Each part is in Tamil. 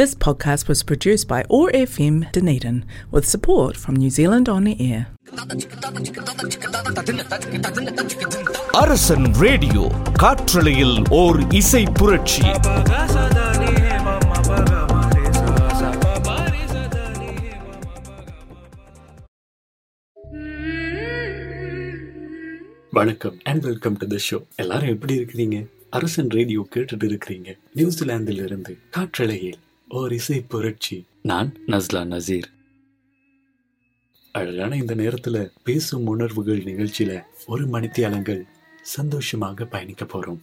This podcast was produced by OAR FM Dunedin with support from New Zealand On Air. Arasan radio காற்றலையில் ஓர் இசை புரட்சி வணக்கம் and welcome to the show எல்லாரும் எப்படி இருக்கிறீங்க? அரசன் ரேடியோ கேட்டுட்டு இருக்கிறீங்க. நியூசிலாந்தில் இருந்து காற்றலையில் ஓர் இசை புரட்சி. நான் நஸ்லா நசீர். அழகான இந்த நேரத்துல பேசும் உணர்வுகள் நிகழ்ச்சியில ஒரு மணித்தியாலங்கள் சந்தோஷமாக பயணிக்க போறோம்.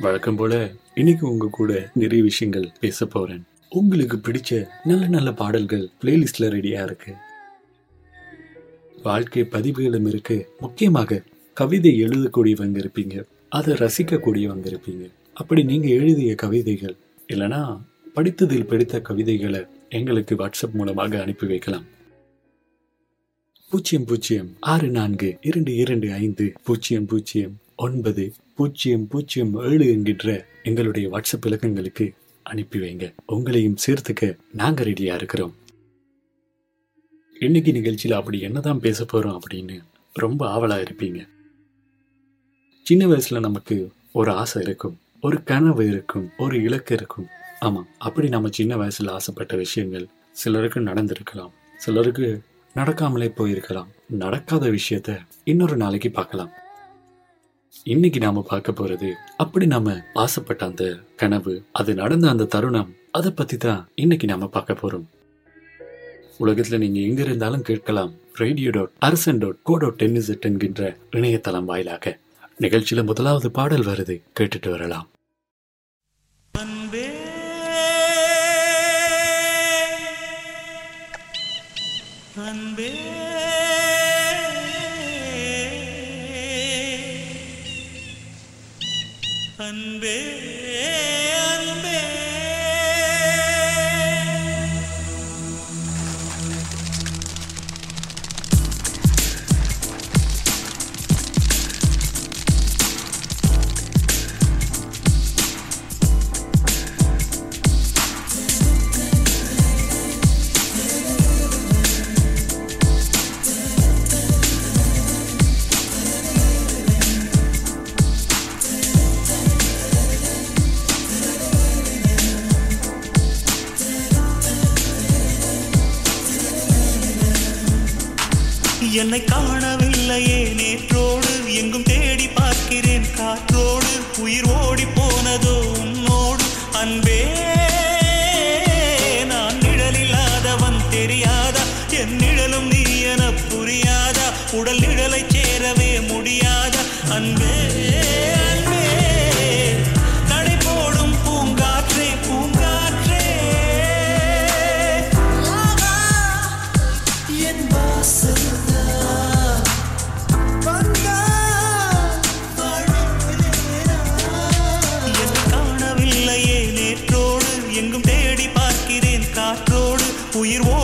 வழக்கம் போல இன்னைக்கு உங்க கூட நிறைய விஷயங்கள் பேச போறேன். உங்களுக்கு பிடிச்ச நல்ல நல்ல பாடல்கள் பிளேலிஸ்ட்ல ரெடியா இருக்கு. வாழ்க்கை பதிவுகளும் இருக்கு. முக்கியமாக கவிதை எழுதக்கூடியவங்க இருப்பீங்க. அதை ரசிக்கக்கூடியவங்க இருப்பீங்க. அப்படி நீங்க எழுதிய கவிதைகள் இல்லைனா படித்ததில் பிடித்த கவிதைகளை எங்களுக்கு வாட்ஸ்அப் மூலமாக அனுப்பி வைக்கலாம். பூஜ்ஜியம் பூஜ்ஜியம் ஆறு நான்கு இரண்டு இரண்டு ஐந்து பூஜ்ஜியம் பூஜ்ஜியம் ஒன்பது பூஜ்ஜியம் பூஜ்ஜியம் ஏழு என்கின்ற எங்களுடைய வாட்ஸ்அப் இலக்கங்களுக்கு அனுப்பி வைங்க. உங்களையும் சேர்த்துக்க நாங்கள் ரெடியாக இருக்கிறோம். இன்னைக்கு நிகழ்ச்சியில் அப்படி என்னதான் பேச போகிறோம் அப்படின்னு ரொம்ப ஆவலாக இருப்பீங்க. சின்ன வயசில் நமக்கு ஒரு ஆசை இருக்கும். ஒரு கனவு இருக்கும் ஒரு இலக்கு இருக்கும். ஆமா அப்படி நம்ம சின்ன வயசுல ஆசைப்பட்ட விஷயங்கள் சிலருக்கு நடந்திருக்கலாம் சிலருக்கு நடக்காமலே போயிருக்கலாம். நடக்காத விஷயத்த இன்னொரு நாளைக்கு பார்க்கலாம். இன்னைக்கு நாம பார்க்க போறது அப்படி நாம ஆசைப்பட்ட அந்த கனவு அது நடந்த அந்த தருணம் அதை பத்தி தான் இன்னைக்கு நாம பார்க்க போறோம். உலகத்துல நீங்க எங்க இருந்தாலும் கேட்கலாம் radio dot Arasan dot co dot tennis என்கின்ற இணையதளம் வாயிலாக. நிகழ்ச்சியில முதலாவது பாடல் வருது. கேட்டுட்டு வரலாம். அன்பே அன்பே. என்னை காண உயிர் ஓ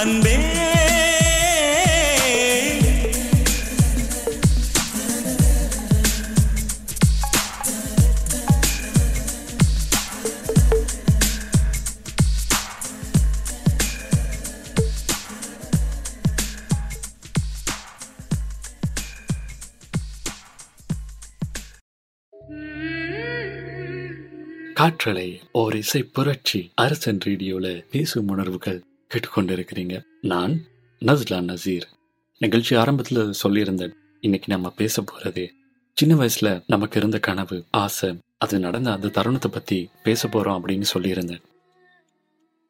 அன்பே. காற்றலை ஓர் இசை புரட்சி அரசன் ரேடியோல பேசும் உணர்வுகள். கேட்டுக்கொண்டிருக்கிறீங்க. நான் நஸ்லா நசீர். நிகழ்ச்சி ஆரம்பத்தில் சொல்லியிருந்தேன் இன்னைக்கு நம்ம பேச போறது சின்ன வயசுல நமக்கு இருந்த கனவு ஆசை அது நடந்த அந்த தருணத்தை பத்தி பேச போறோம் அப்படின்னு சொல்லியிருந்தேன்.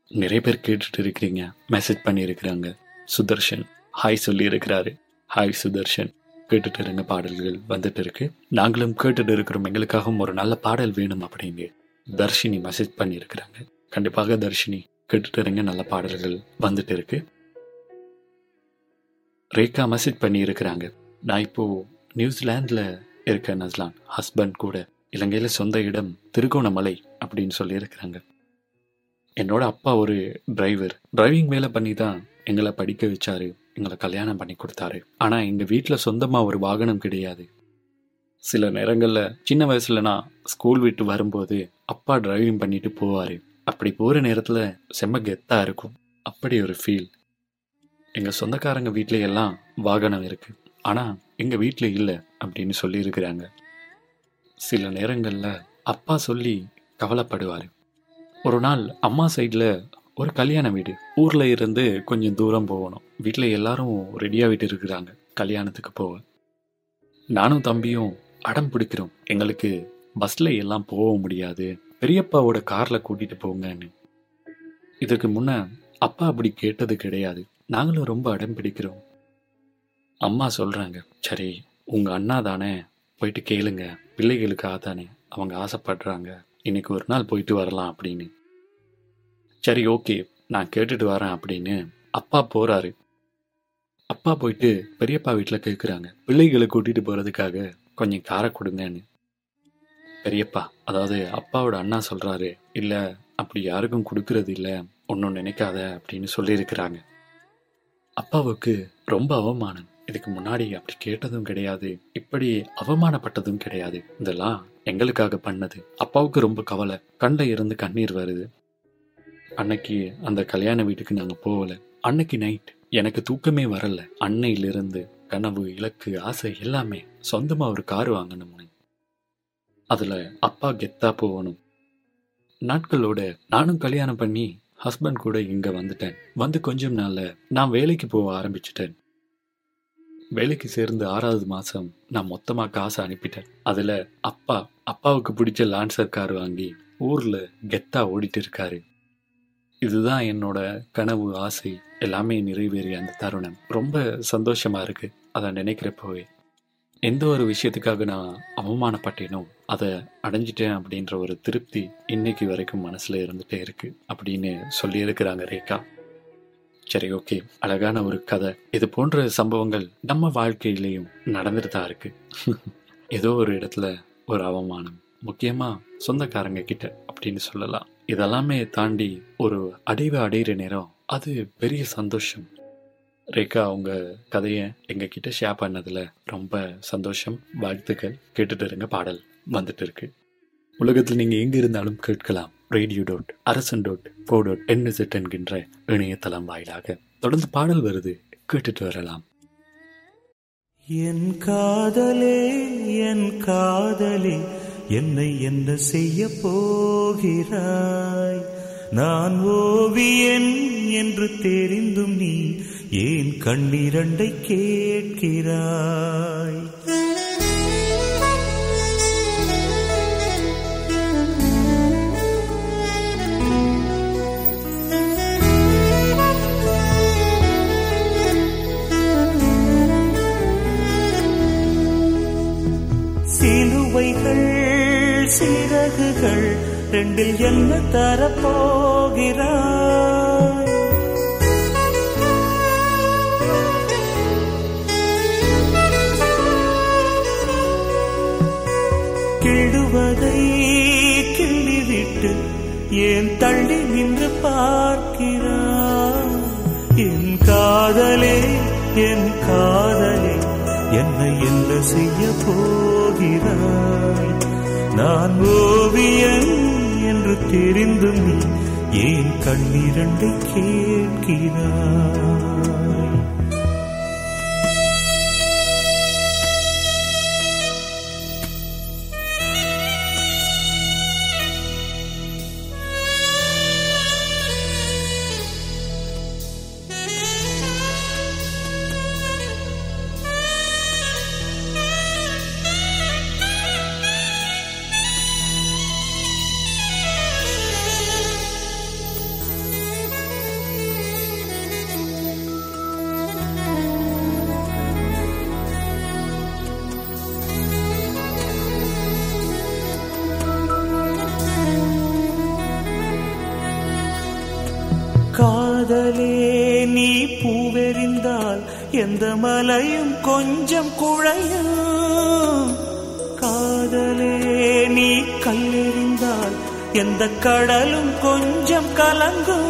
நிறைய பேர் கேட்டுட்டு இருக்கிறீங்க மெசேஜ் பண்ணியிருக்கிறாங்க. சுதர்ஷன் ஹாய் சொல்லியிருக்கிறாரு. ஹாய் சுதர்ஷன் கேட்டுட்டு இருங்க பாடல்கள் வந்துட்டு இருக்கு. நாங்களும் கேட்டுட்டு இருக்கிறோம் எங்களுக்காகவும் ஒரு நல்ல பாடல் வேணும் அப்படின்னு தர்ஷினி மெசேஜ் பண்ணியிருக்கிறாங்க. கண்டிப்பாக தர்ஷினி கேட்டுட்டு இருங்க நல்ல பாடல்கள் வந்துட்டு இருக்கு ரேகா மெசேஜ் பண்ணியிருக்கிறாங்க. நான் இப்போ நியூசிலாந்துல இருக்க நஸ்லான். ஹஸ்பண்ட் கூட. இலங்கையில் சொந்த இடம் திருகோணமலை அப்படின்னு சொல்லியிருக்கிறாங்க. என்னோட அப்பா ஒரு டிரைவர் டிரைவிங் வேலை பண்ணி தான் எங்களை படிக்க வச்சாரு. எங்களை கல்யாணம் பண்ணி கொடுத்தாரு. ஆனால் எங்கள் வீட்டில் சொந்தமாக ஒரு வாகனம் கிடையாது. சில நேரங்களில் சின்ன வயசுல நான் ஸ்கூல் விட்டு வரும்போது அப்பா டிரைவிங் பண்ணிட்டு போவார். அப்படி போகிற நேரத்தில் செம்ம கெத்தாக இருக்கும். அப்படி ஒரு ஃபீல் எங்கள் சொந்தக்காரங்க வீட்டில எல்லாம் வாகனம் இருக்கு. ஆனால் எங்கள் வீட்டில் இல்லை அப்படின்னு சொல்லியிருக்கிறாங்க. சில நேரங்களில் அப்பா சொல்லி கவலைப்படுவார். ஒரு நாள் அம்மா சைடில் ஒரு கல்யாண வீடு. ஊரில் இருந்து கொஞ்சம் தூரம் போகணும். வீட்டில் எல்லாரும் ரெடியாகிட்டு இருக்கிறாங்க. கல்யாணத்துக்கு போக. நானும் தம்பியும் அடம் பிடிக்கிறோம். எங்களுக்கு பஸ்ல எல்லாம் போக முடியாது. பெரியப்பாவோட கார்ல கூட்டிட்டு போங்கன்னு. இதுக்கு முன்ன அப்பா அப்படி கேட்டது கிடையாது. நாங்களும் ரொம்ப அடம் பிடிக்கிறோம். அம்மா சொல்றாங்க சரி உங்க அண்ணா தானே போயிட்டு கேளுங்க. பிள்ளைகளுக்காக தானே அவங்க ஆசைப்படுறாங்க. இன்னைக்கு ஒரு நாள் போயிட்டு வரலாம் அப்படின்னு. சரி ஓகே நான் கேட்டுட்டு வரேன் அப்படின்னு அப்பா போறாரு. அப்பா போயிட்டு பெரியப்பா வீட்டில் கேட்குறாங்க பிள்ளைகளை கூட்டிட்டு போறதுக்காக கொஞ்சம் காரை கொடுங்கன்னு. பெரியப்பா அதாவது அப்பாவோட அண்ணா சொல்றாரு இல்ல அப்படி யாருக்கும் கொடுக்கறது இல்ல ஒன்றும் நினைக்காத அப்படின்னு சொல்லியிருக்கிறாங்க. அப்பாவுக்கு ரொம்ப அவமானம். இதுக்கு முன்னாடி அப்படி கேட்டதும் கிடையாது இப்படி அவமானப்பட்டதும் கிடையாது. இதெல்லாம் எங்களுக்காக பண்ணது. அப்பாவுக்கு ரொம்ப கவலை. கண்ட இருந்து கண்ணீர் வருது. அன்னைக்கு அந்த கல்யாண வீட்டுக்கு நாங்கள் போகல. அன்னைக்கு நைட் எனக்கு தூக்கமே வரல. அன்னையிலிருந்து கனவு இலக்கு ஆசை எல்லாமே சொந்தமா ஒரு கார் வாங்கணும்னு அதில் அப்பா கெத்தா போகணும். நாட்களோட நானும் கல்யாணம் பண்ணி ஹஸ்பண்ட் கூட இங்கே வந்துட்டேன். வந்து கொஞ்சம் நாளில் நான் வேலைக்கு போக ஆரம்பிச்சிட்டேன். வேலைக்கு சேர்ந்து ஆறாவது மாதம் நான் மொத்தமாக காசு அனுப்பிட்டேன். அதில் அப்பா அப்பாவுக்கு பிடிச்ச லான்சர் கார் வாங்கி ஊரில் கெத்தா ஓடிட்டு இருக்காரு. இதுதான் என்னோட கனவு ஆசை எல்லாமே நிறைவேறிய அந்த தருணம். ரொம்ப சந்தோஷமாக இருக்குது அதை நினைக்கிறப்போவே. எந்த ஒரு விஷயத்துக்காக நான் அவமானப்பட்டேனோ அதை அடைஞ்சிட்டேன் அப்படின்ற ஒரு திருப்தி இன்னைக்கு வரைக்கும் மனசில் இருந்துகிட்டே இருக்குது அப்படின்னு சொல்லியிருக்கிறாங்க ரேகா. சரி ஓகே. அழகான ஒரு கதை. இது போன்ற சம்பவங்கள் நம்ம வாழ்க்கையிலையும் நடந்துட்டு தான் இருக்குது ஏதோ ஒரு இடத்துல ஒரு அவமானம். முக்கியமாக சொந்தக்காரங்க கிட்ட அப்படின்னு சொல்லலாம். இதெல்லாமே தாண்டி ஒரு அடைவை அடையிற நேரம். அது பெரிய சந்தோஷம். ரேகா அவங்க கதையை எங்க கிட்ட ஷேர் பண்ணதுல ரொம்ப சந்தோஷம். வாழ்த்துக்கள். கேட்டுட்டு இருங்க பாடல் வந்துட்டு இருக்கு. உலகத்தில் நீங்க எங்க இருந்தாலும் கேட்கலாம். Radio dot Arasan dot co dot NZ என்கின்ற இணையதளம் வாயிலாக. தொடர்ந்து பாடல் வருது கேட்டுட்டு வரலாம். என் காதலே என் காதலே என்னை என்ன செய்ய போகிறாய்? நான் ஓவியன் என்று தெரிந்தும் நீ ஏன் கண்ணிரண்டை கேட்கிறாய்? சிலுவைகள் சிறகுகள் ரெண்டில் என்ன தரப்போகிறார் கிள்ளுவதை கிள்ளிவிட்டு ஏன் தள்ளி நின்று பார்க்கிறார்? என் காதலே என் காதலே என்னை என்ன செய்ய போகிறாய். நான் ஓவியன் என்று தெரிந்தும் நீ ஏன் கண்ணிரண்டை கேட்கிறாய்? கொஞ்சம் கலங்கும்.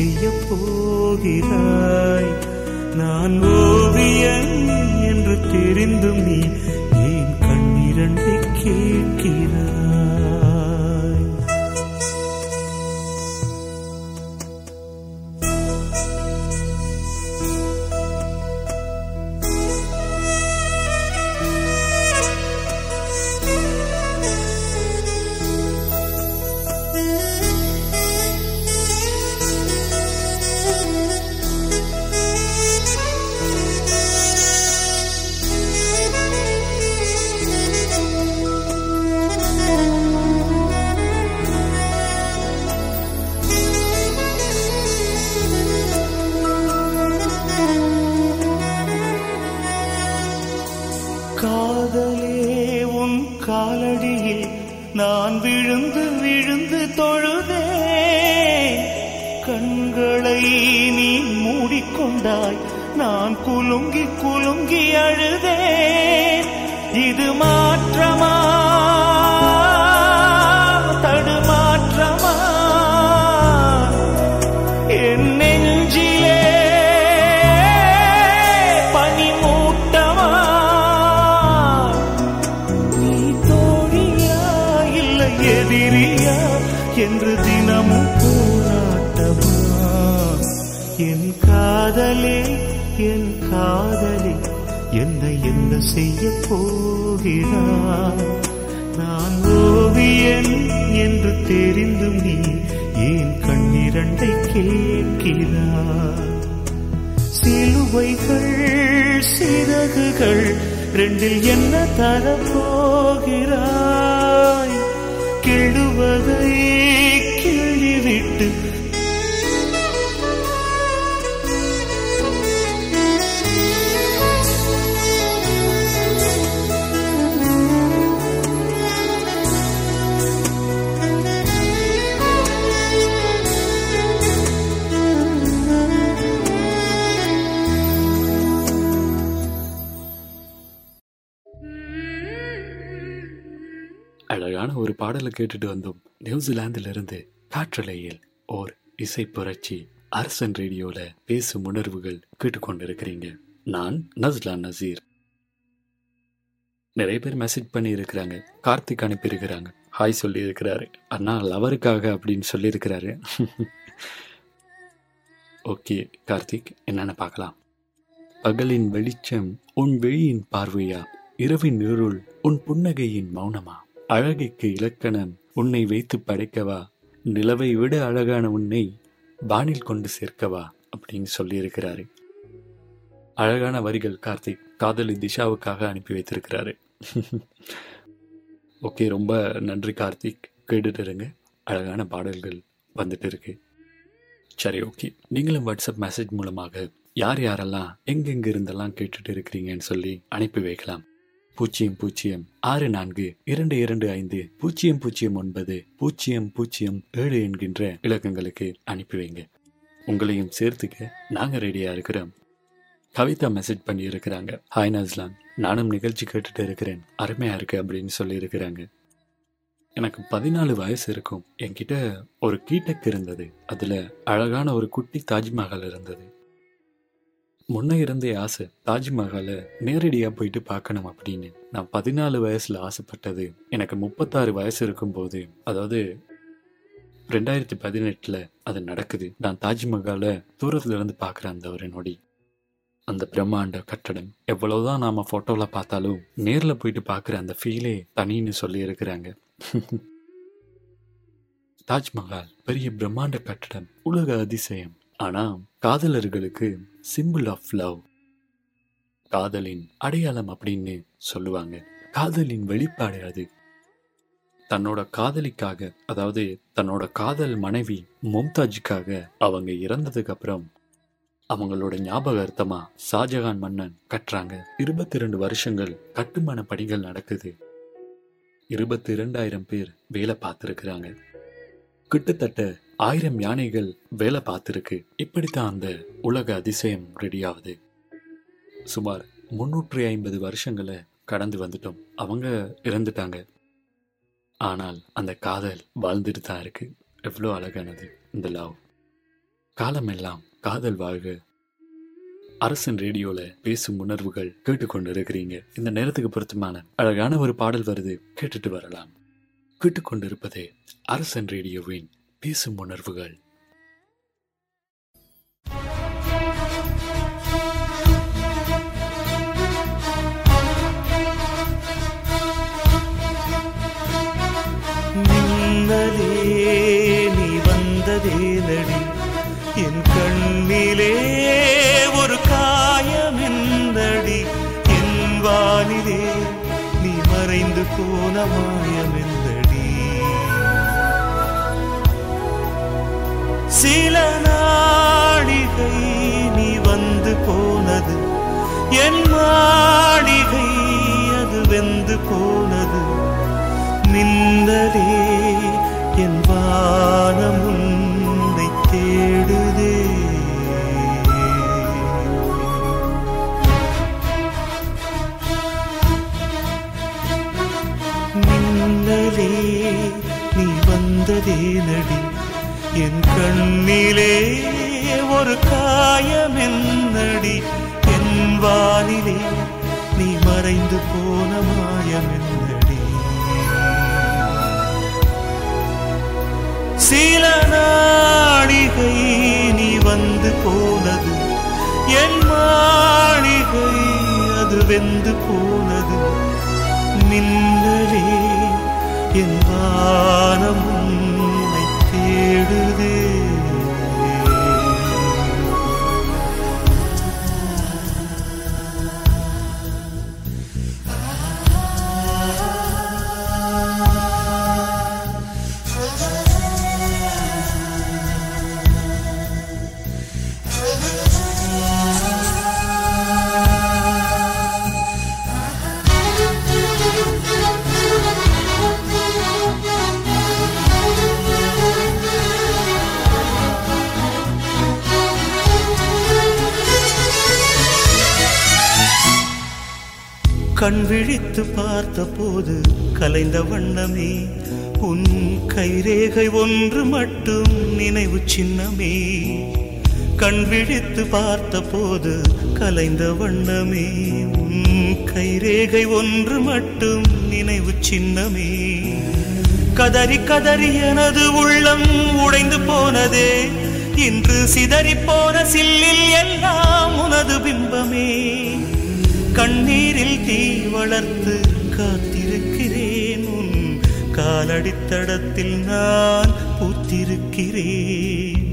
செய்ய போகிறாய். நான் ஓவியன் என்று தெரிந்தும் நீ ஏன் கண்ணிரண்டை கேட்கிறாய்? சுவைகள் சிறகுகள் ரெண்டில் என்ன தரப்போகிறாய்? கிள்ளுவதை பாடலை கேட்டுட்டு வந்தோம். நியூசிலாந்திலிருந்து காற்றலையில் ஓர் இசை புரட்சி. அரசன் ரேடியோல பேசும் உணர்வுகள் கேட்டுக்கொண்டிருக்கிறீங்க. நான் நஸ்லா நசீர். நிறைய பேர் மெசேஜ் பண்ணி இருக்கிறாங்க கார்த்திக் அனுப்பியிருக்கிறாங்க. ஹாய் சொல்லியிருக்கிறாரு. அண்ணா லவருக்காக அப்படின்னு சொல்லியிருக்கிறாரு. ஓகே கார்த்திக் என்னென்ன பார்க்கலாம். பகலின் வெளிச்சம் உன் வெளியின் பார்வையா? இரவின் இருள் உன் புன்னகையின் மௌனமா? அழகிக்கு இலக்கணம் உன்னை வைத்து படைக்கவா? நிலவை விட அழகான உன்னை வானில் கொண்டு சேர்க்கவா? அப்படின்னு சொல்லியிருக்கிறாரு. அழகான வரிகள் கார்த்திக் காதலி திஷாவுக்காக அனுப்பி வைத்திருக்கிறாரு. ஓகே ரொம்ப நன்றி கார்த்திக். கேட்டுட்டு இருங்க. அழகான பாடல்கள் வந்துட்டு இருக்கு. சரி ஓகே. நீங்களும் வாட்ஸ்அப் மெசேஜ் மூலமாக யார் யாரெல்லாம் எங்கெங்க இருந்தெல்லாம் கேட்டுட்டு இருக்கிறீங்கன்னு சொல்லி அனுப்பி வைக்கலாம். பூஜ்ஜியம் பூஜ்ஜியம் ஆறு நான்கு இரண்டு இரண்டு ஐந்து பூஜ்ஜியம் பூஜ்ஜியம் ஒன்பது பூஜ்ஜியம் பூஜ்ஜியம் ஏழு என்கின்ற இலக்கங்களுக்கு அனுப்பி வைங்க. உங்களையும் சேர்த்துக்க நாங்கள் ரெடியாக இருக்கிறோம். கவிதா மெசேஜ் பண்ணி இருக்கிறாங்க ஹாய் நஸ்லான் நானும் நிகழ்ச்சி கேட்டுட்டு இருக்கிறேன். அருமையா இருக்கு அப்படின்னு சொல்லியிருக்கிறாங்க. எனக்கு பதினாலு வயசு இருக்கும். என்கிட்ட ஒரு கீட்டக் இருந்தது. அதுல அழகான ஒரு குட்டி தாஜ்மஹால் இருந்தது. முன்ன இருந்தே ஆசை தாஜ்மஹாலை நேரடியாக போயிட்டு பார்க்கணும் அப்படின்னு. நான் பதினாலு வயசில் ஆசைப்பட்டது. எனக்கு முப்பத்தாறு வயசு இருக்கும்போது அதாவது ரெண்டாயிரத்தி பதினெட்டில் அது நடக்குது. நான் தாஜ்மஹாலை தூரத்தில் இருந்து பார்க்குறேன் அந்த ஒரு நொடி. அந்த பிரம்மாண்ட கட்டடம். எவ்வளோதான் நாம் ஃபோட்டோவில் பார்த்தாலும் நேரில் போயிட்டு பார்க்குற அந்த ஃபீலே தனின்னு சொல்லியிருக்கிறாங்க. தாஜ்மஹால் பெரிய பிரம்மாண்ட கட்டடம் உலக அதிசயம். ஆனா காதலர்களுக்கு சிம்பிள் ஆஃப் லவ் காதலின் அடையாளம் அப்படின்னு சொல்லுவாங்க. காதலின் வெளிப்பாடு அது. தன்னோட காதலிக்காக அதாவது தன்னோட காதல் மனைவி மும்தாஜுக்காக அவங்க இறந்ததுக்கு அப்புறம் அவங்களோட ஞாபகார்த்தமா ஷாஜகான் மன்னன் கட்டுறாங்க. இருபத்தி ரெண்டு வருஷங்கள் கட்டுமான பணிகள் நடக்குது. இருபத்தி இரண்டாயிரம் பேர் வேலை பார்த்துருக்குறாங்க. கிட்டத்தட்ட ஆயிரம் யானைகள் வேலை பார்த்துருக்கு. இப்படித்தான் அந்த உலக அதிசயம் ரெடி ஆகுது சுமார் முன்னூற்றி ஐம்பது வருஷங்களை கடந்து வந்துட்டோம். அவங்க இறந்துட்டாங்க. ஆனால் அந்த காதல் வாழ்ந்துட்டு தான் இருக்கு. எவ்வளோ அழகானது இந்த லவ். காலமெல்லாம் காதல் வாழ்க. அரசன் ரேடியோல பேசும் உணர்வுகள் கேட்டுக்கொண்டு இருக்கிறீங்க இந்த நேரத்துக்கு பொருத்தமான அழகான ஒரு பாடல் வருது. கேட்டுட்டு வரலாம். கேட்டுக்கொண்டிருப்பதே அரசன் ரேடியோவின் பேசும் உணர்வுகள். என் மாளிகை அது வெந்து போனது. நின்றதே என் வானம் உன்னை தேடுதே. நின்றதே நீ வந்ததே நடி. என் கண்ணிலே ஒரு காயம் என்னடி வானிலே நீ மறைந்து போன மாயம் என்னடி? சில நாடிகை நீ வந்து போனது என் மாளிகை அது வெந்து போனது. மின்னலே என் வானம் உன்னை தேடுதே. கண் விழித்து பார்த்த போது கலைந்த வண்ணமே. உன் கைரேகை ஒன்று மட்டும் நினைவு சின்னமே. கண் விழித்து பார்த்த போது கலைந்த வண்ணமே. உன் கைரேகை ஒன்று மட்டும் நினைவு சின்னமே. கதறி கதறி எனது உள்ளம் உடைந்து போனதே. இன்று சிதறி போன சில்லில் எல்லாம் உனது பிம்பமே. கண்ணீரில் தீ வளர்த்து காத்திருக்கிறேன். உன் காலடித்தடத்தில் நான் பூத்திருக்கிறேன்.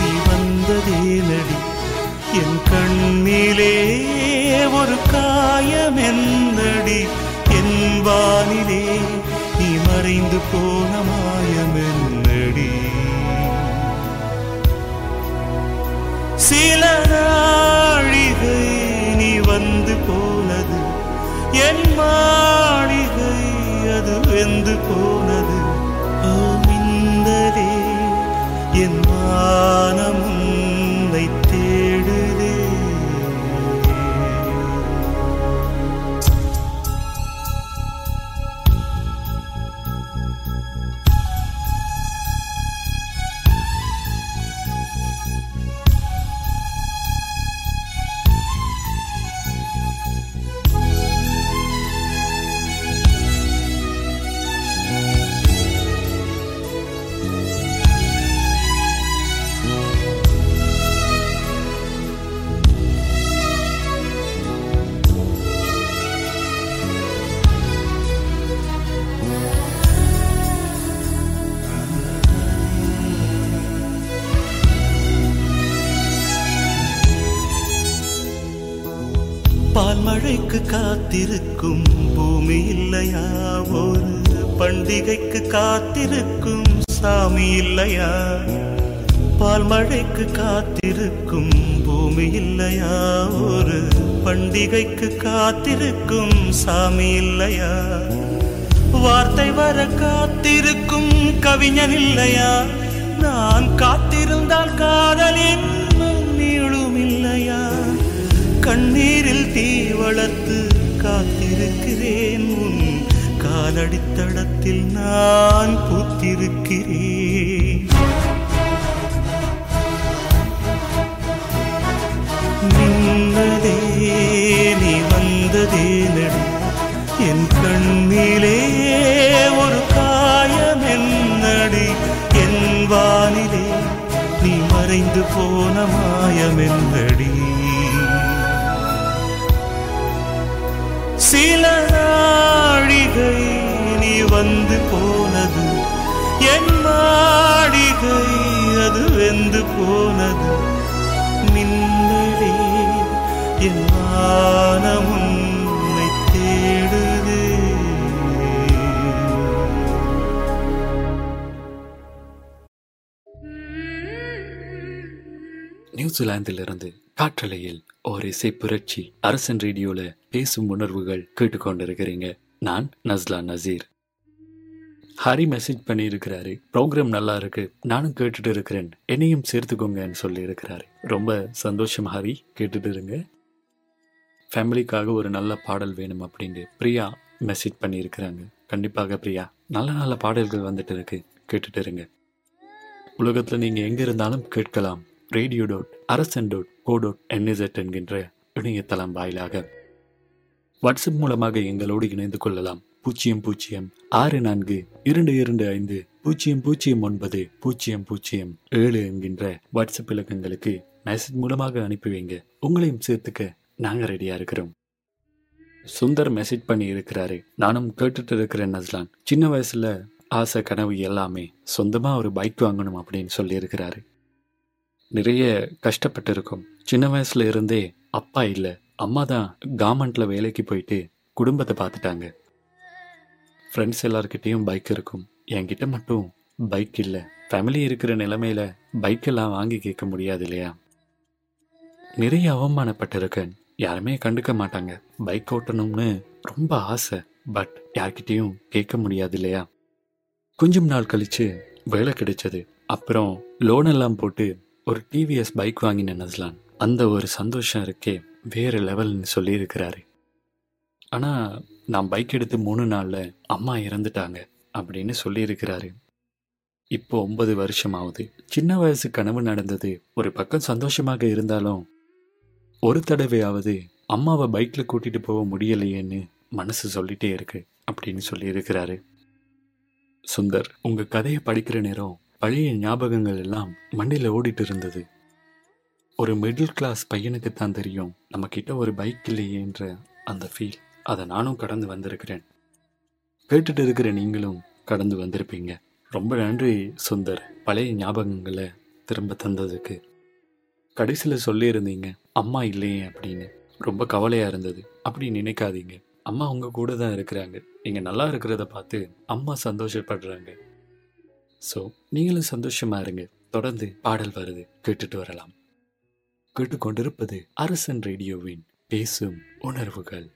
நீ வந்ததே நடி. என் கண்ணிலே ஒரு காயம் என்னடி என் வானிலே நீ மறைந்து போன மாயம் என்னடி சில நாழிகை நீ வந்து போனது. என் மாளிகை அது வெந்து போனது. ஓ மின்னலே என் மானம் மழைக்கு காத்திருக்கும் பூமி இல்லையா? ஒரு பண்டிகைக்கு காத்திருக்கும் சாமி இல்லையா? பால் மழைக்கு காத்திருக்கும் பூமி இல்லையா? ஒரு பண்டிகைக்கு காத்திருக்கும் சாமி இல்லையா? வார்த்தை வர காத்திருக்கும் கவிஞன் இல்லையா? நான் காத்திருந்தால் காதல் இன்னும் நீளும் இல்லையா? கண்ணீர் கட்டி வளர்த்து காத்திருக்கிறேன். உன் காலடித்தடத்தில் நான் பூத்திருக்கிறேன். நின்னதே நீ வந்ததே நடி. என் கண்ணிலே ஒரு காயம் என்னடி. என் வானிலே நீ மறைந்து போன மாயம் என்னடி. சில நாழிகை நீ வந்து போனது. என் மாடிகை அது வெந்து போனது. மின்னலே என் நியூசிலாந்திலிருந்து காற்றலையில் ஒரு இசை புரட்சி அரசன் ரேடியோல பேசும் உணர்வுகள் கேட்டுக்கொண்டிருக்கிறீங்க. நான் நஸ்லா நசீர். ஹரி மெசேஜ் பண்ணியிருக்கிறாரு. ப்ரோக்ராம் நல்லா இருக்கு. நானும் கேட்டுட்டு இருக்கிறேன். என்னையும் சேர்த்துக்கோங்கன்னு சொல்லி இருக்கிறாரு ரொம்ப சந்தோஷம் ஹரி. கேட்டுட்டு இருங்க. ஃபேமிலிக்காக ஒரு நல்ல பாடல் வேணும் அப்படின்னு பிரியா மெசேஜ் பண்ணியிருக்கிறாங்க. கண்டிப்பாக பிரியா. நல்ல நல்ல பாடல்கள் வந்துட்டு இருக்கு. கேட்டுட்டு இருங்க. உலகத்தில் நீங்கள் எங்கே இருந்தாலும் கேட்கலாம். Radio dot Arasan dot co dot NZ என்கின்ற இணையதளம் வாயிலாக. வாட்ஸ்அப் மூலமாக எங்களோடு இணைந்து கொள்ளலாம். பூஜ்ஜியம் பூஜ்ஜியம் ஆறு நான்கு இரண்டு இரண்டு ஐந்து பூஜ்ஜியம் பூஜ்ஜியம் ஒன்பது பூஜ்ஜியம் பூஜ்ஜியம் ஏழு என்கின்ற வாட்ஸ்அப் இலக்கங்களுக்கு மெசேஜ் மூலமாக அனுப்பி வைங்க. உங்களையும் சேர்த்துக்க நாங்கள் ரெடியா இருக்கிறோம். சுந்தர் மெசேஜ் பண்ணி இருக்கிறாரு. நானும் கேட்டுட்டு இருக்கிறேன் நஸ்லான். சின்ன வயசுல ஆசை கனவு எல்லாமே சொந்தமா ஒரு பைக் வாங்கணும் அப்படின்னு சொல்லி இருக்கிறாரு நிறைய கஷ்டப்பட்டு இருக்கும் சின்ன வயசுல இருந்தே அப்பா இல்லை. அம்மா தான் கார்மெண்ட்டில் வேலைக்கு போயிட்டு குடும்பத்தை பார்த்துட்டாங்க. ஃப்ரெண்ட்ஸ் எல்லாருக்கிட்டேயும் பைக் இருக்கும். என்கிட்ட மட்டும் பைக் இல்லை. ஃபேமிலி இருக்கிற நிலைமையில பைக் எல்லாம் வாங்கி கேட்க முடியாது இல்லையா? நிறைய அவமானப்பட்டிருக்கேன். யாருமே கண்டுக்க மாட்டாங்க. பைக் ஓட்டணும்னு ரொம்ப ஆசை. பட் யார்கிட்டேயும் கேட்க முடியாது இல்லையா? கொஞ்சம் நாள் கழிச்சு வேலை கிடைச்சது. அப்புறம் லோன் எல்லாம் போட்டு ஒரு டிவிஎஸ் பைக் வாங்கினேன் நஸ்லான் அந்த ஒரு சந்தோஷம் இருக்கே. வேறு லெவல்னு சொல்லியிருக்கிறாரு. ஆனால் நான் பைக் எடுத்து மூணு நாளில் அம்மா இறந்துட்டாங்க அப்படின்னு சொல்லியிருக்கிறாரு. இப்போ ஒன்பது வருஷம் ஆகுது சின்ன வயசு கனவு நடந்தது. ஒரு பக்கம் சந்தோஷமாக இருந்தாலும் ஒரு தடவையாவது அம்மாவை பைக்கில் கூட்டிகிட்டு போக முடியலையேன்னு மனசு சொல்லிட்டே இருக்கு அப்படின்னு சொல்லியிருக்கிறாரு. சுந்தர் உங்கள் கதையை படிக்கிற நேரம் பழைய ஞாபகங்கள் எல்லாம் மண்ணில் ஓடிட்டு இருந்தது. ஒரு மிடில் கிளாஸ் பையனுக்கு தான் தெரியும். நம்ம கிட்ட ஒரு பைக் இல்லையேன்ற அந்த ஃபீல் அதை நானும் கடந்து வந்திருக்கிறேன். கேட்டுட்டு இருக்கிற நீங்களும் கடந்து வந்திருப்பீங்க. ரொம்ப நன்றி சுந்தர். பழைய ஞாபகங்களை திரும்ப தந்ததுக்கு. கடைசியில் சொல்லியிருந்தீங்க அம்மா இல்லையே அப்படின்னு. ரொம்ப கவலையாக இருந்தது. அப்படி நினைக்காதீங்க. அம்மா அவங்க கூட தான் இருக்கிறாங்க. நீங்கள் நல்லா இருக்கிறத பார்த்து அம்மா சந்தோஷப்படுறாங்க. ஸோ நீங்களும் சந்தோஷமாக இருங்க. தொடர்ந்து பாடல் வருது. கேட்டுட்டு வரலாம். கேட்டுக்கொண்டிருப்பது அரசன் ரேடியோவின் பேசும் உணர்வுகள்.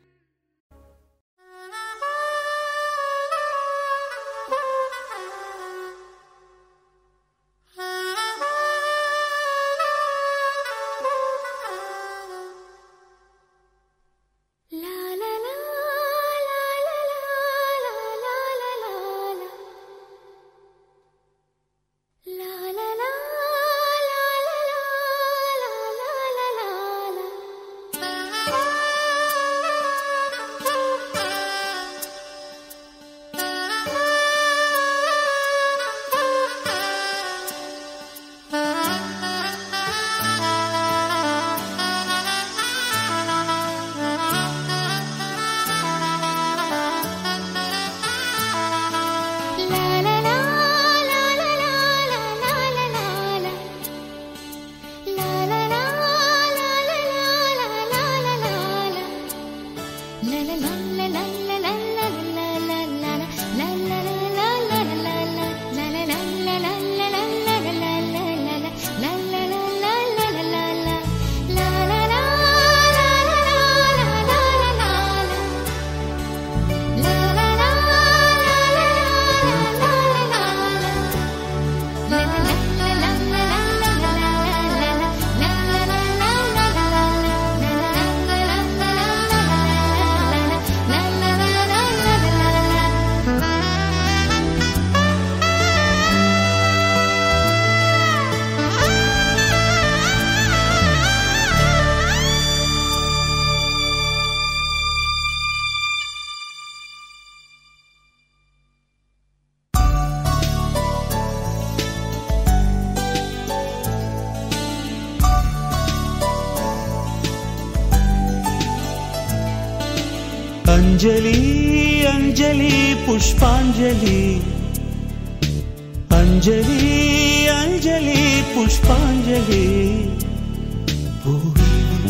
புஷ்பாஞ்சலி. அஞ்சலி அஞ்சலி புஷ்பாஞ்சலி.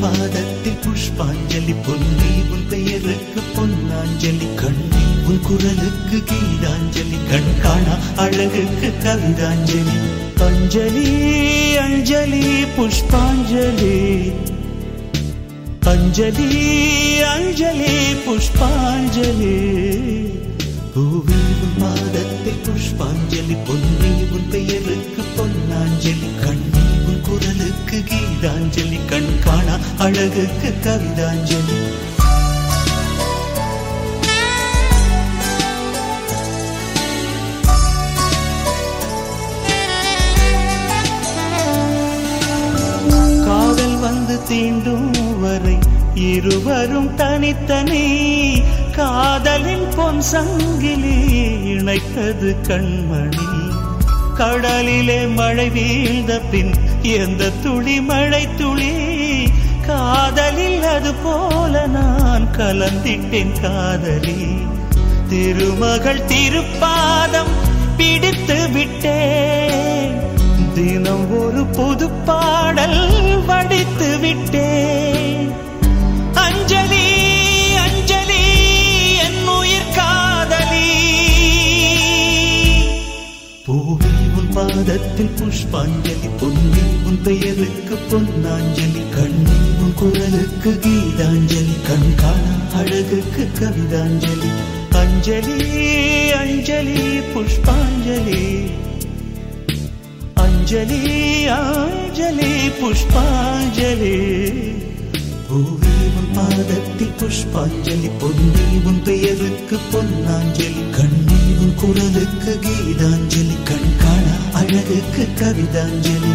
பாதத்தில் புஷ்பாஞ்சலி பொன்னி உன் பெயருக்கு பொன்னாஞ்சலி கண்ணி உன் குரலுக்கு கீதாஞ்சலி கண் காணா அழகுக்கு கவிதாஞ்சலி. அஞ்சலி அஞ்சலி புஷ்பாஞ்சலி. அஞ்சலி அஞ்சலி புஷ்பாஞ்சலி. பூவே உன் பாதத்தில் புஷ்பாஞ்சலி பொன்னே உன் பெயருக்கு பொன்னாஞ்சலி கண்ணே உன் குரலுக்கு கீதாஞ்சலி கண் காணா அழகுக்கு கவிதாஞ்சலி. தீண்டும் வரை இருவரும் தனித்தனி. காதலின் பொன் சங்கிலி இணைத்தது கண்மணி. கடலிலே மழை வீழ்ந்த பின் எந்த துளி மழை துளி? காதலில் அது போல நான் கலந்திட்டேன் காதலி. திருமகள் திருப்பாதம் பிடித்து விட்டேன். தினம் ஒரு புது பாடல் வடித்து விட்டேன். பாதத்தில் புஷ்பாஞ்சலி பொன்னில் உன் பெயருக்கு பொன்னாஞ்சலி கண்ணில் உன் குரலுக்கு கீதாஞ்சலி கண் காண அழகுக்கு கவிதாஞ்சலி. அஞ்சலி அஞ்சலி புஷ்பாஞ்சலி. அஞ்சலி அஞ்சலி புஷ்பாஞ்சலி. பூவே உன் பாதத்தில் புஷ்பாஞ்சலி பொன்னி உன் பெயருக்கு பொன்னாஞ்சலி கண்ணே உன் குரலுக்கு கீதாஞ்சலி கண் காண அழகுக்கு கவிதாஞ்சலி.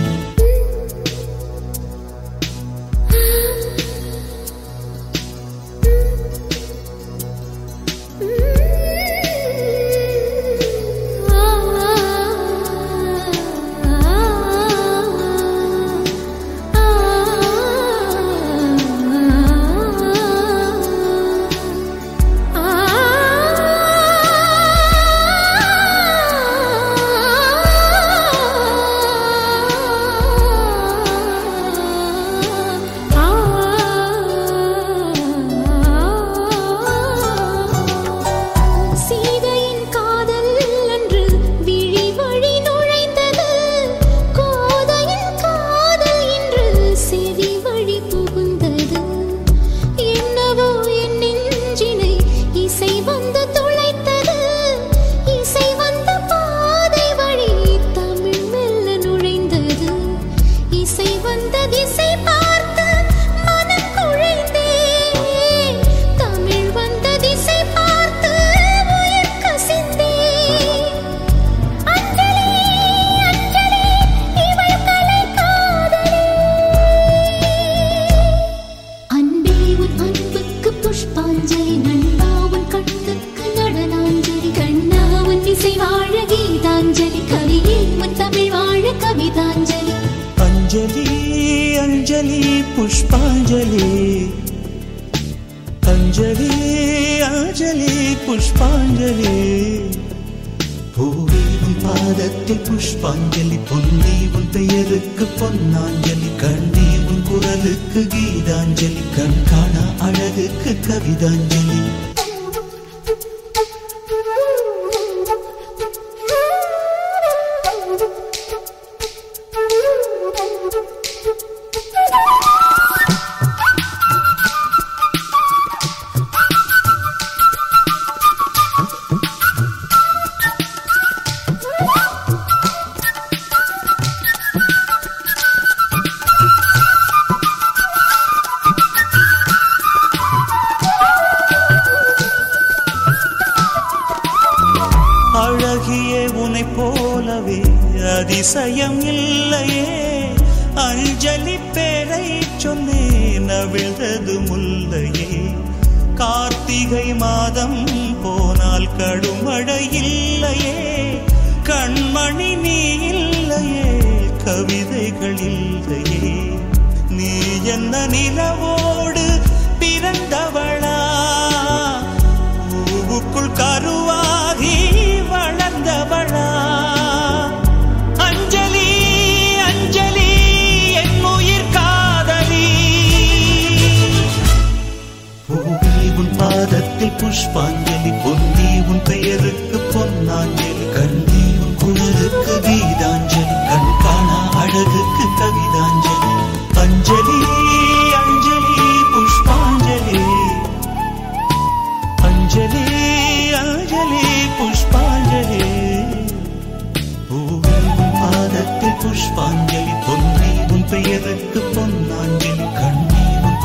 குரலுக்கு கீதாஞ்சலி. கண் காண அழகுக்கு கவிதாஞ்சலி.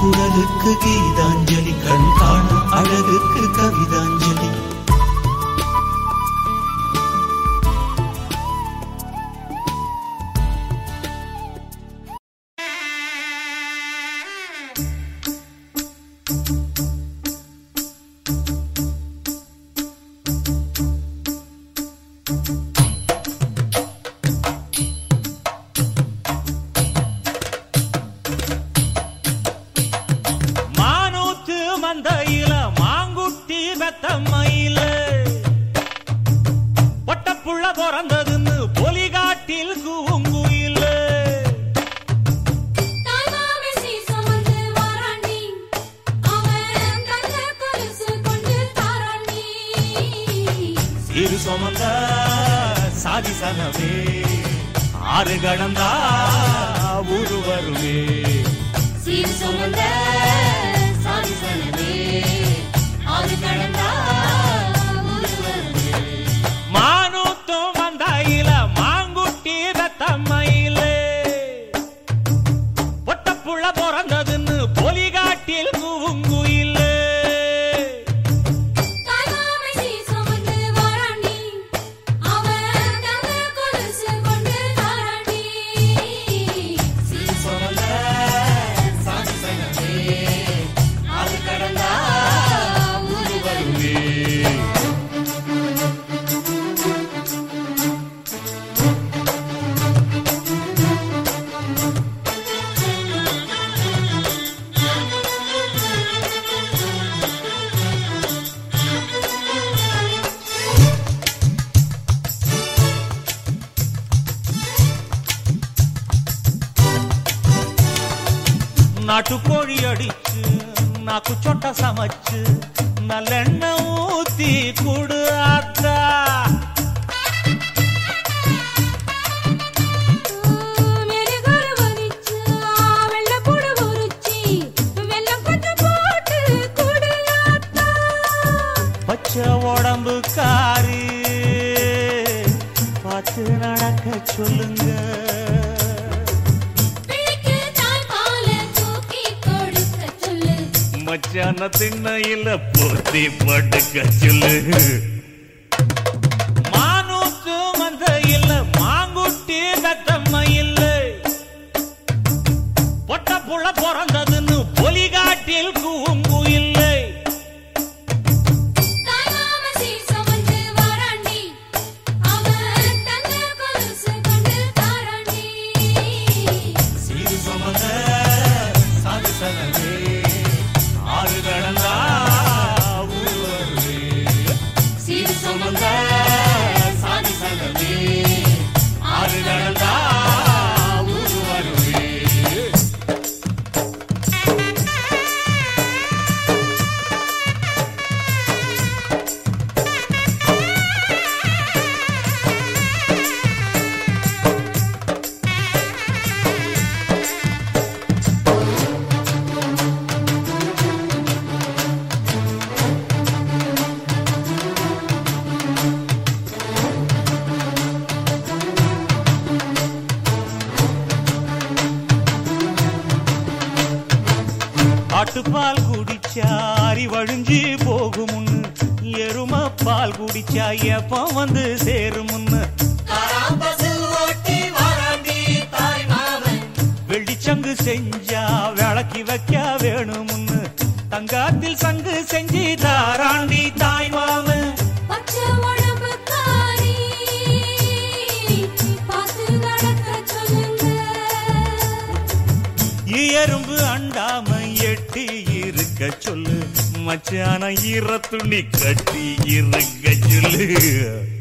குரலுக்கு கீதாஞ்சலி கண் காணும் அழகுக்கு கவிதாஞ்சலி. நாட்டுக்கோழி அடிச்சு நாக்கு சொட்டை சமைச்சு நல்லெண்ணெய் ஊத்தி குடு அத்தா. உடம்பு காரி பார்த்து நடக்க சொல்லுங்க. மச்சான திண்ணையில போத்தி படுக்க சொல்லு. அழிஞ்சி போகுமுன்னு எரும பால் குடிச்சா எப்ப வந்து சேருமுன்னு மச்சான ஈர துணி கட்டி இருக்க சொல்லு.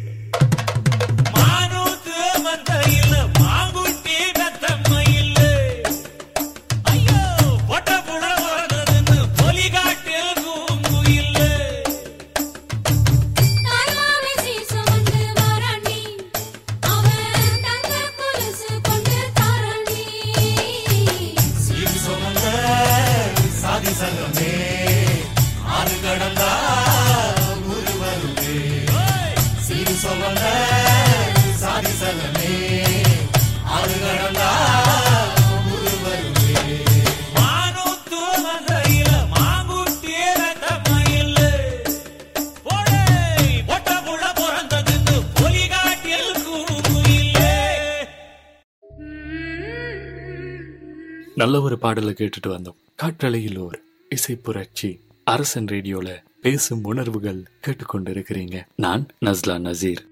பாடலை கேட்டுட்டு வந்தோம். காற்றலையில் ஓர் இசை புரட்சி. அரசன் ரேடியோல பேசும் உணர்வுகள் கேட்டுக்கொண்டிருக்கிறீங்க. நான் நஸ்லா நசீர்.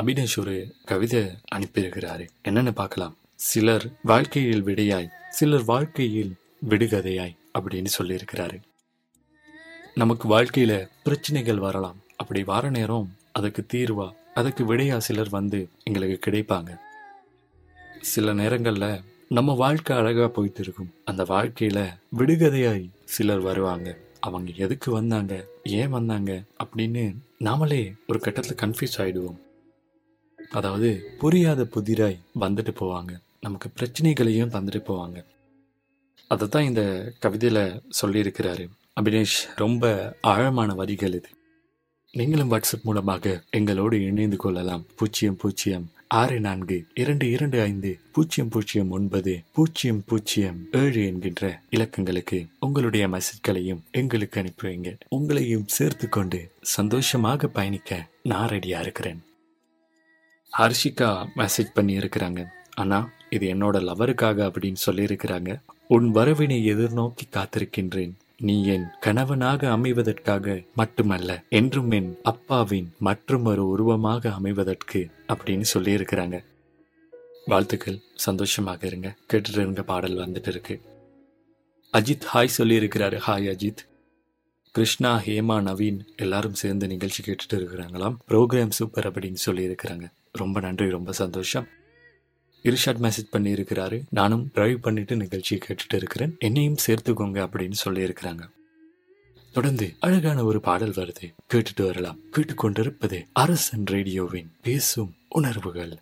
அபினேஷ் ஒரு கவிதை அனுப்பியிருக்கிறாரு. என்னன்னு பார்க்கலாம். சிலர் வாழ்க்கையில் விடையாய் சிலர் வாழ்க்கையில் விடுகதையாய் அப்படின்னு சொல்லியிருக்கிறாரு. நமக்கு வாழ்க்கையில பிரச்சனைகள் வரலாம். அப்படி வர நேரம் அதுக்கு தீர்வா அதுக்கு விடையா சிலர் வந்து எங்களுக்கு கிடைப்பாங்க. சில நேரங்களில் நம்ம வாழ்க்கை அழகாக போயிட்டு இருக்கும் அந்த வாழ்க்கையில் விடுகதையாய் சிலர் வருவாங்க. அவங்க எதுக்கு வந்தாங்க? ஏன் வந்தாங்க? அப்படின்னு நாமளே ஒரு கட்டத்தில் கன்ஃபியூஸ் ஆகிடுவோம் அதாவது புரியாத புதிராய் வந்துட்டு போவாங்க. நமக்கு பிரச்சனைகளையும் தந்துட்டு போவாங்க. அதை தான் இந்த கவிதையில் சொல்லியிருக்கிறாரு. அபினேஷ் ரொம்ப ஆழமான வரிகள் இது. நீங்களும் வாட்ஸ்அப் மூலமாக எங்களோடு இணைந்து கொள்ளலாம். பூஜ்ஜியம் பூஜ்ஜியம் ஆறு நான்கு இரண்டு இரண்டு ஐந்து பூஜ்ஜியம் பூஜ்ஜியம் ஒன்பது பூஜ்ஜியம் பூஜ்ஜியம் ஏழு என்கின்ற இலக்கங்களுக்கு உங்களுடைய மெசேஜ்களையும் எங்களுக்கு அனுப்பி வைங்க உங்களையும் சேர்த்து கொண்டு சந்தோஷமாக பயணிக்க நான் ரெடியா இருக்கிறேன். ஹர்ஷிகா மெசேஜ் பண்ணி இருக்கிறாங்க அண்ணா இது என்னோட லவருக்காக அப்படின்னு சொல்லியிருக்கிறாங்க. உன் வரவினை எதிர்நோக்கி காத்திருக்கின்றேன். நீ என் கணவனாக அமைவதற்காக மட்டுமல்ல என்றும் என் அப்பாவின் மற்றும் ஒரு உருவமாக அமைவதற்கு அப்படின்னு சொல்லியிருக்கிறாங்க. வாழ்த்துக்கள் சந்தோஷமாக இருங்க. கேட்டுட்டு இருங்க பாடல் வந்துட்டு இருக்கு. அஜித் ஹாய் சொல்லியிருக்கிறாரு. ஹாய் அஜித். கிருஷ்ணா ஹேமா நவீன் எல்லாரும் சேர்ந்து நிகழ்ச்சி கேட்டுட்டு இருக்கிறாங்களாம். ப்ரோக்ராம் சூப்பர் அப்படின்னு சொல்லியிருக்கிறாங்க. ரொம்ப நன்றி ரொம்ப சந்தோஷம். இர்ஷாட் மெசேஜ் பண்ணியிருக்கிறாரு. நானும் ட்ரைவ் பண்ணிட்டு நிகழ்ச்சியை கேட்டுட்டு இருக்கிறேன். என்னையும் சேர்த்துக்கோங்க அப்படின்னு சொல்லியிருக்கிறாங்க. தொடர்ந்து அழகான ஒரு பாடல் வருது. கேட்டுட்டு வரலாம். கேட்டுக்கொண்டிருப்பது அரசன் ரேடியோவின் பேசும் உணர்வுகள்.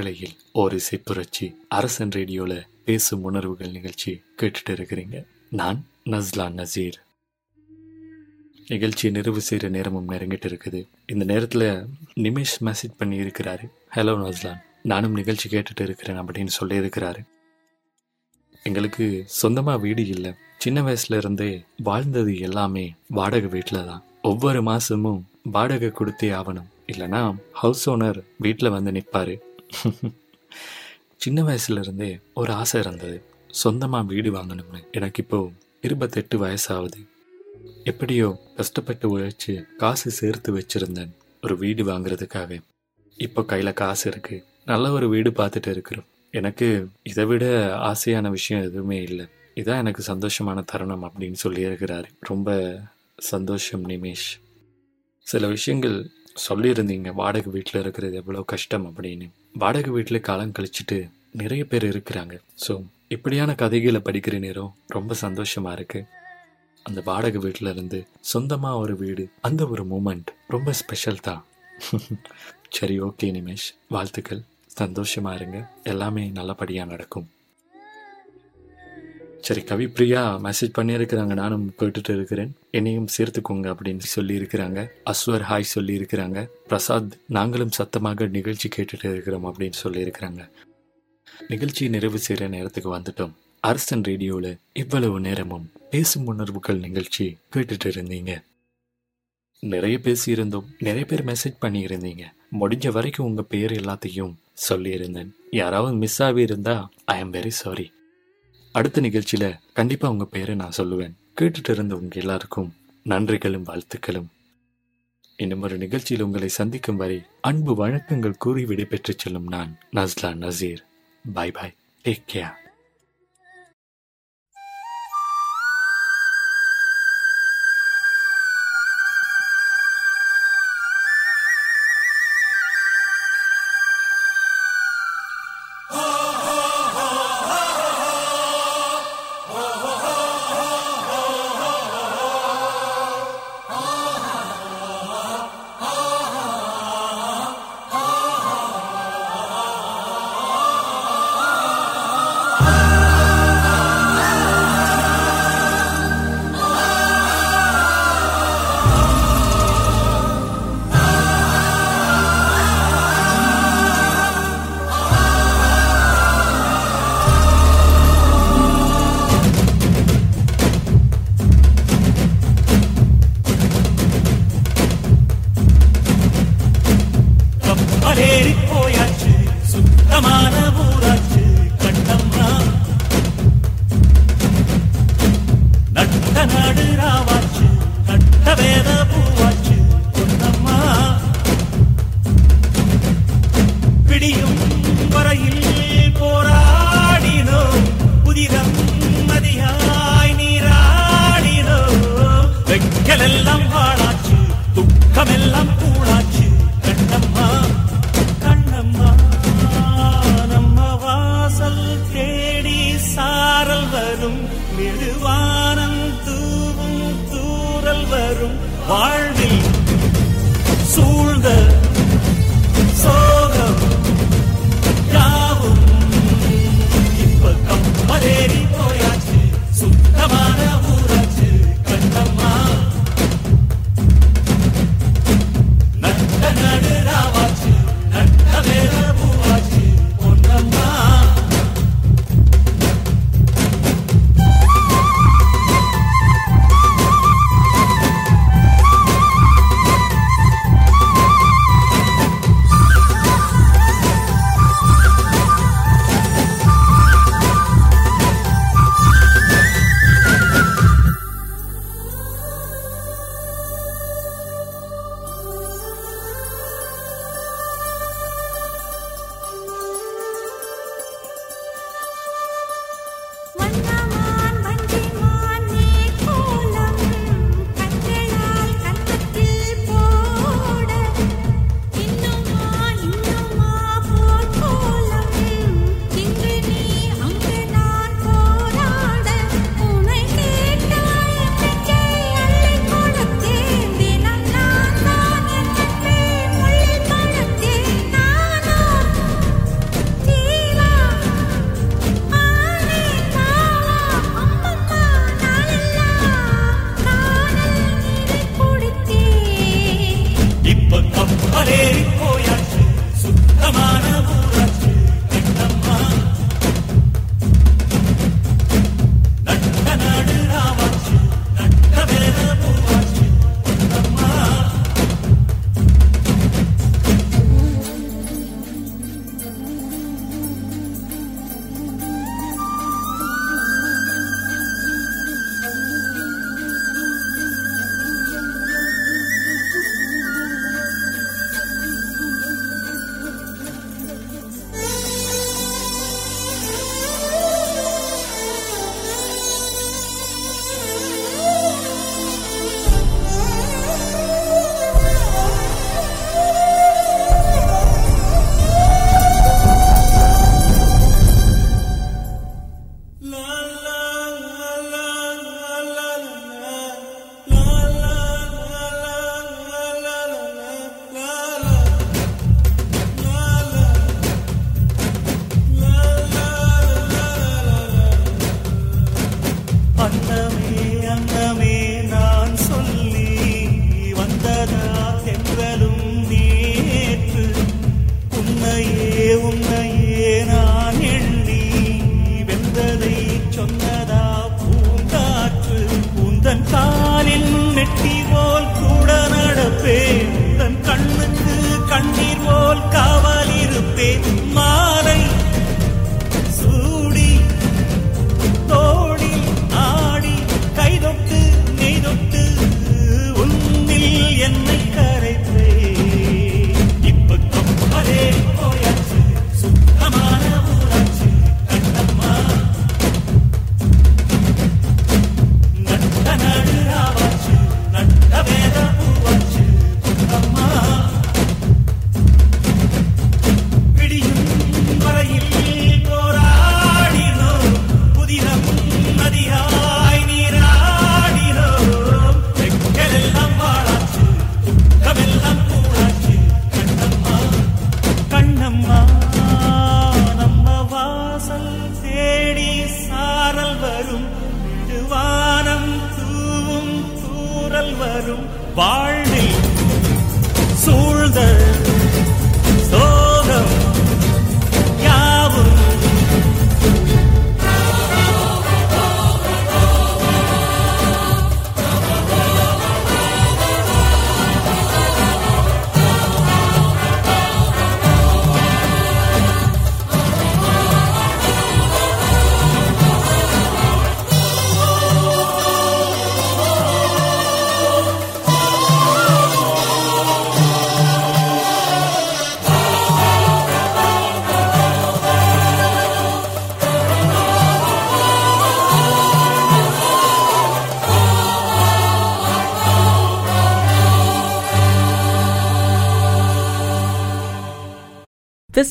கட்டளையில் ஓர் இசை புரட்சி அரசன் ரேடியோல பேசும் உணர்வுகள் நிகழ்ச்சி கேட்டுட்டு இருக்கிறீங்க. நான் நஸ்லான் நசீர். நிகழ்ச்சி நிறைவு செய்கிற நேரமும் நெருங்கிட்டு இருக்குது. இந்த நேரத்தில் நிமேஷ் மெசேஜ் பண்ணி இருக்கிறாரு. ஹலோ நஸ்லான் நானும் நிகழ்ச்சி கேட்டுட்டு இருக்கிறேன் அப்படின்னு சொல்லியிருக்கிறாரு எங்களுக்கு சொந்தமாக வீடு இல்லை. சின்ன வயசுல இருந்தே வாழ்ந்தது எல்லாமே வாடகை வீட்டில் தான். ஒவ்வொரு மாசமும் வாடகை கொடுத்தே ஆகணும். இல்லைன்னா ஹவுஸ் ஓனர் வீட்டில் வந்து நிற்பாரு சின்ன வயசுலேருந்தே ஒரு ஆசை இருந்தது. சொந்தமாக வீடு வாங்கணும்னு. எனக்கு இப்போது இருபத்தெட்டு வயசாகுது. எப்படியோ கஷ்டப்பட்டு உழைச்சி காசு சேர்த்து வச்சுருந்தேன் ஒரு வீடு வாங்குறதுக்காக இப்போ கையில் காசு இருக்குது நல்ல ஒரு வீடு பார்த்துட்டு இருக்கிறோம். எனக்கு இதை விட ஆசையான விஷயம் எதுவுமே இல்லை. இதான் எனக்கு சந்தோஷமான தருணம் அப்படின்னு சொல்லியிருக்கிறாரு ரொம்ப சந்தோஷம் நிமேஷ். சில விஷயங்கள் சொல்லியிருந்தீங்க. வாடகை வீட்டில் இருக்கிறது எவ்வளோ கஷ்டம் அப்படின்னு. வாடகை வீட்டில் காலம் கழிச்சிட்டு நிறைய பேர் இருக்கிறாங்க. ஸோ இப்படியான கதைகளை படிக்கிற நேரம் ரொம்ப சந்தோஷமாக இருக்குது அந்த வாடகை வீட்டில் இருந்து சொந்தமாக ஒரு வீடு அந்த ஒரு மூமெண்ட் ரொம்ப ஸ்பெஷல் தான். சரி ஓகே நிமேஷ். வாழ்த்துக்கள். சந்தோஷமாக இருங்க. எல்லாமே நல்லபடியாக நடக்கும். சரி கவி பிரியா மெசேஜ் பண்ணியிருக்கிறாங்க. நானும் கேட்டுட்டு இருக்கிறேன். என்னையும் சேர்த்துக்கோங்க அப்படின்னு சொல்லி இருக்கிறாங்க அஸ்வர் ஹாய் சொல்லி இருக்கிறாங்க பிரசாத் நாங்களும் சத்தமாக நிகழ்ச்சி கேட்டுட்டு இருக்கிறோம் அப்படின்னு சொல்லி இருக்கிறாங்க நிகழ்ச்சி நிறைவு செய்கிற நேரத்துக்கு வந்துட்டோம். அரசன் ரேடியோவில் இவ்வளவு நேரமும் பேசும் உணர்வுகள் நிகழ்ச்சி கேட்டுட்டு இருந்தீங்க. நிறைய பேசியிருந்தோம். நிறைய பேர் மெசேஜ் பண்ணியிருந்தீங்க. முடிஞ்ச வரைக்கும் உங்கள் பேர் எல்லாத்தையும் சொல்லியிருந்தேன். யாராவது மிஸ் ஆகி இருந்தா ஐ ஆம் வெரி சாரி அடுத்த நிகழ்ச்சியில கண்டிப்பா உங்க பெயரை நான் சொல்லுவேன். கேட்டுட்டு இருந்த உங்க எல்லாருக்கும் நன்றிகளும் வாழ்த்துக்களும். இன்னும் ஒரு நிகழ்ச்சியில் உங்களை சந்திக்கும் வரை அன்பு வழக்கங்கள் கூறி விடைபெற்று செல்லும் நான் Nasla Naseer. Bye bye. Take care